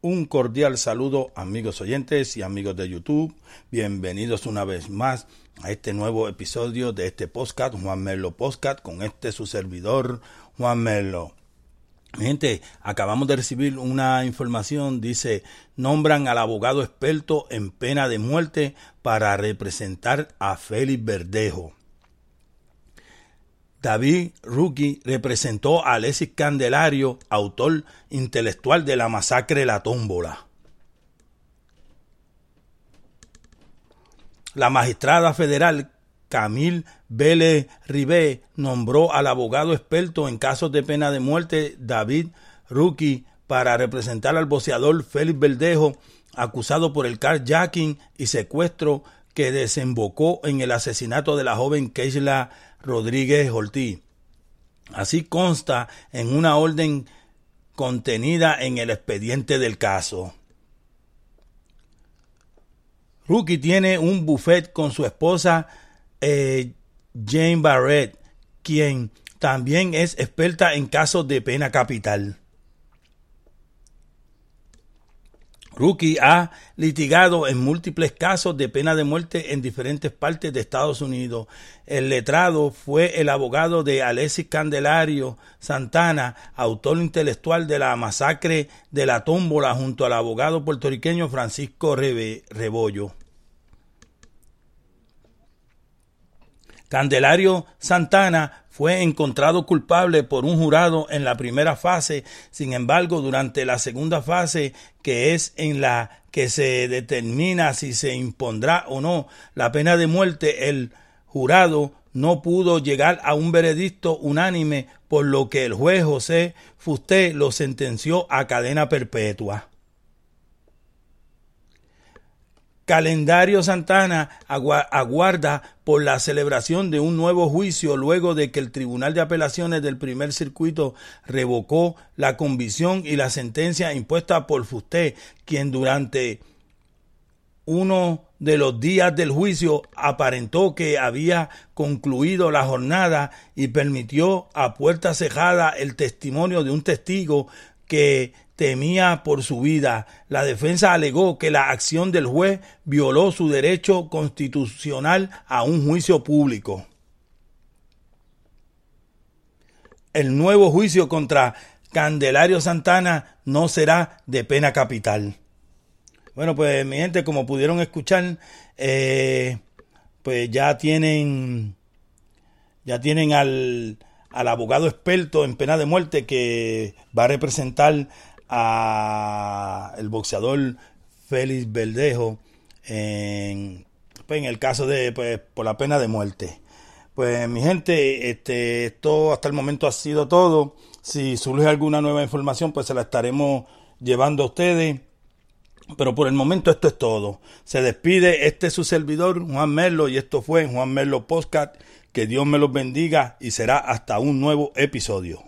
Un cordial saludo, amigos oyentes y amigos de YouTube. Bienvenidos una vez más a este nuevo episodio de este podcast, Juan Melo Podcast, con este su servidor, Juan Melo. Gente, acabamos de recibir una información, dice, nombran al abogado experto en pena de muerte para representar a Félix Verdejo. David Rookie representó a Alexis Candelario, autor intelectual de la masacre la tómbola. La magistrada federal Camille Vélez Ribé nombró al abogado experto en casos de pena de muerte David Rookie para representar al boceador Félix Verdejo, acusado por el carjacking y secuestro que desembocó en el asesinato de la joven Keisla Rodríguez Ortiz. Así consta en una orden contenida en el expediente del caso. Rookie tiene un buffet con su esposa eh, Jane Barrett, quien también es experta en casos de pena capital. Rookie ha litigado en múltiples casos de pena de muerte en diferentes partes de Estados Unidos. El letrado fue el abogado de Alexis Candelario Santana, autor intelectual de la masacre de la tómbola junto al abogado puertorriqueño Francisco Rebollo. Candelario Santana fue encontrado culpable por un jurado en la primera fase, sin embargo, durante la segunda fase, que es en la que se determina si se impondrá o no la pena de muerte, el jurado no pudo llegar a un veredicto unánime, por lo que el juez José Fusté lo sentenció a cadena perpetua. Calendario Santana aguarda por la celebración de un nuevo juicio luego de que el Tribunal de Apelaciones del Primer Circuito revocó la convicción y la sentencia impuesta por Fusté, quien durante uno de los días del juicio aparentó que había concluido la jornada y permitió a puerta cerrada el testimonio de un testigo que temía por su vida. La defensa alegó que la acción del juez violó su derecho constitucional a un juicio público. El nuevo juicio contra Candelario Santana no será de pena capital. Bueno, pues mi gente, como pudieron escuchar, eh, pues ya tienen, ya tienen al, al abogado experto en pena de muerte que va a representar a el boxeador Félix Verdejo en, pues, en el caso de pues, por la pena de muerte. Pues mi gente, este, esto hasta el momento ha sido todo. Si surge alguna nueva información, pues se la estaremos llevando a ustedes. Pero por el momento esto es todo. Se despide este su servidor, Juan Merlo, y esto fue Juan Merlo Podcast. Que Dios me los bendiga y será hasta un nuevo episodio.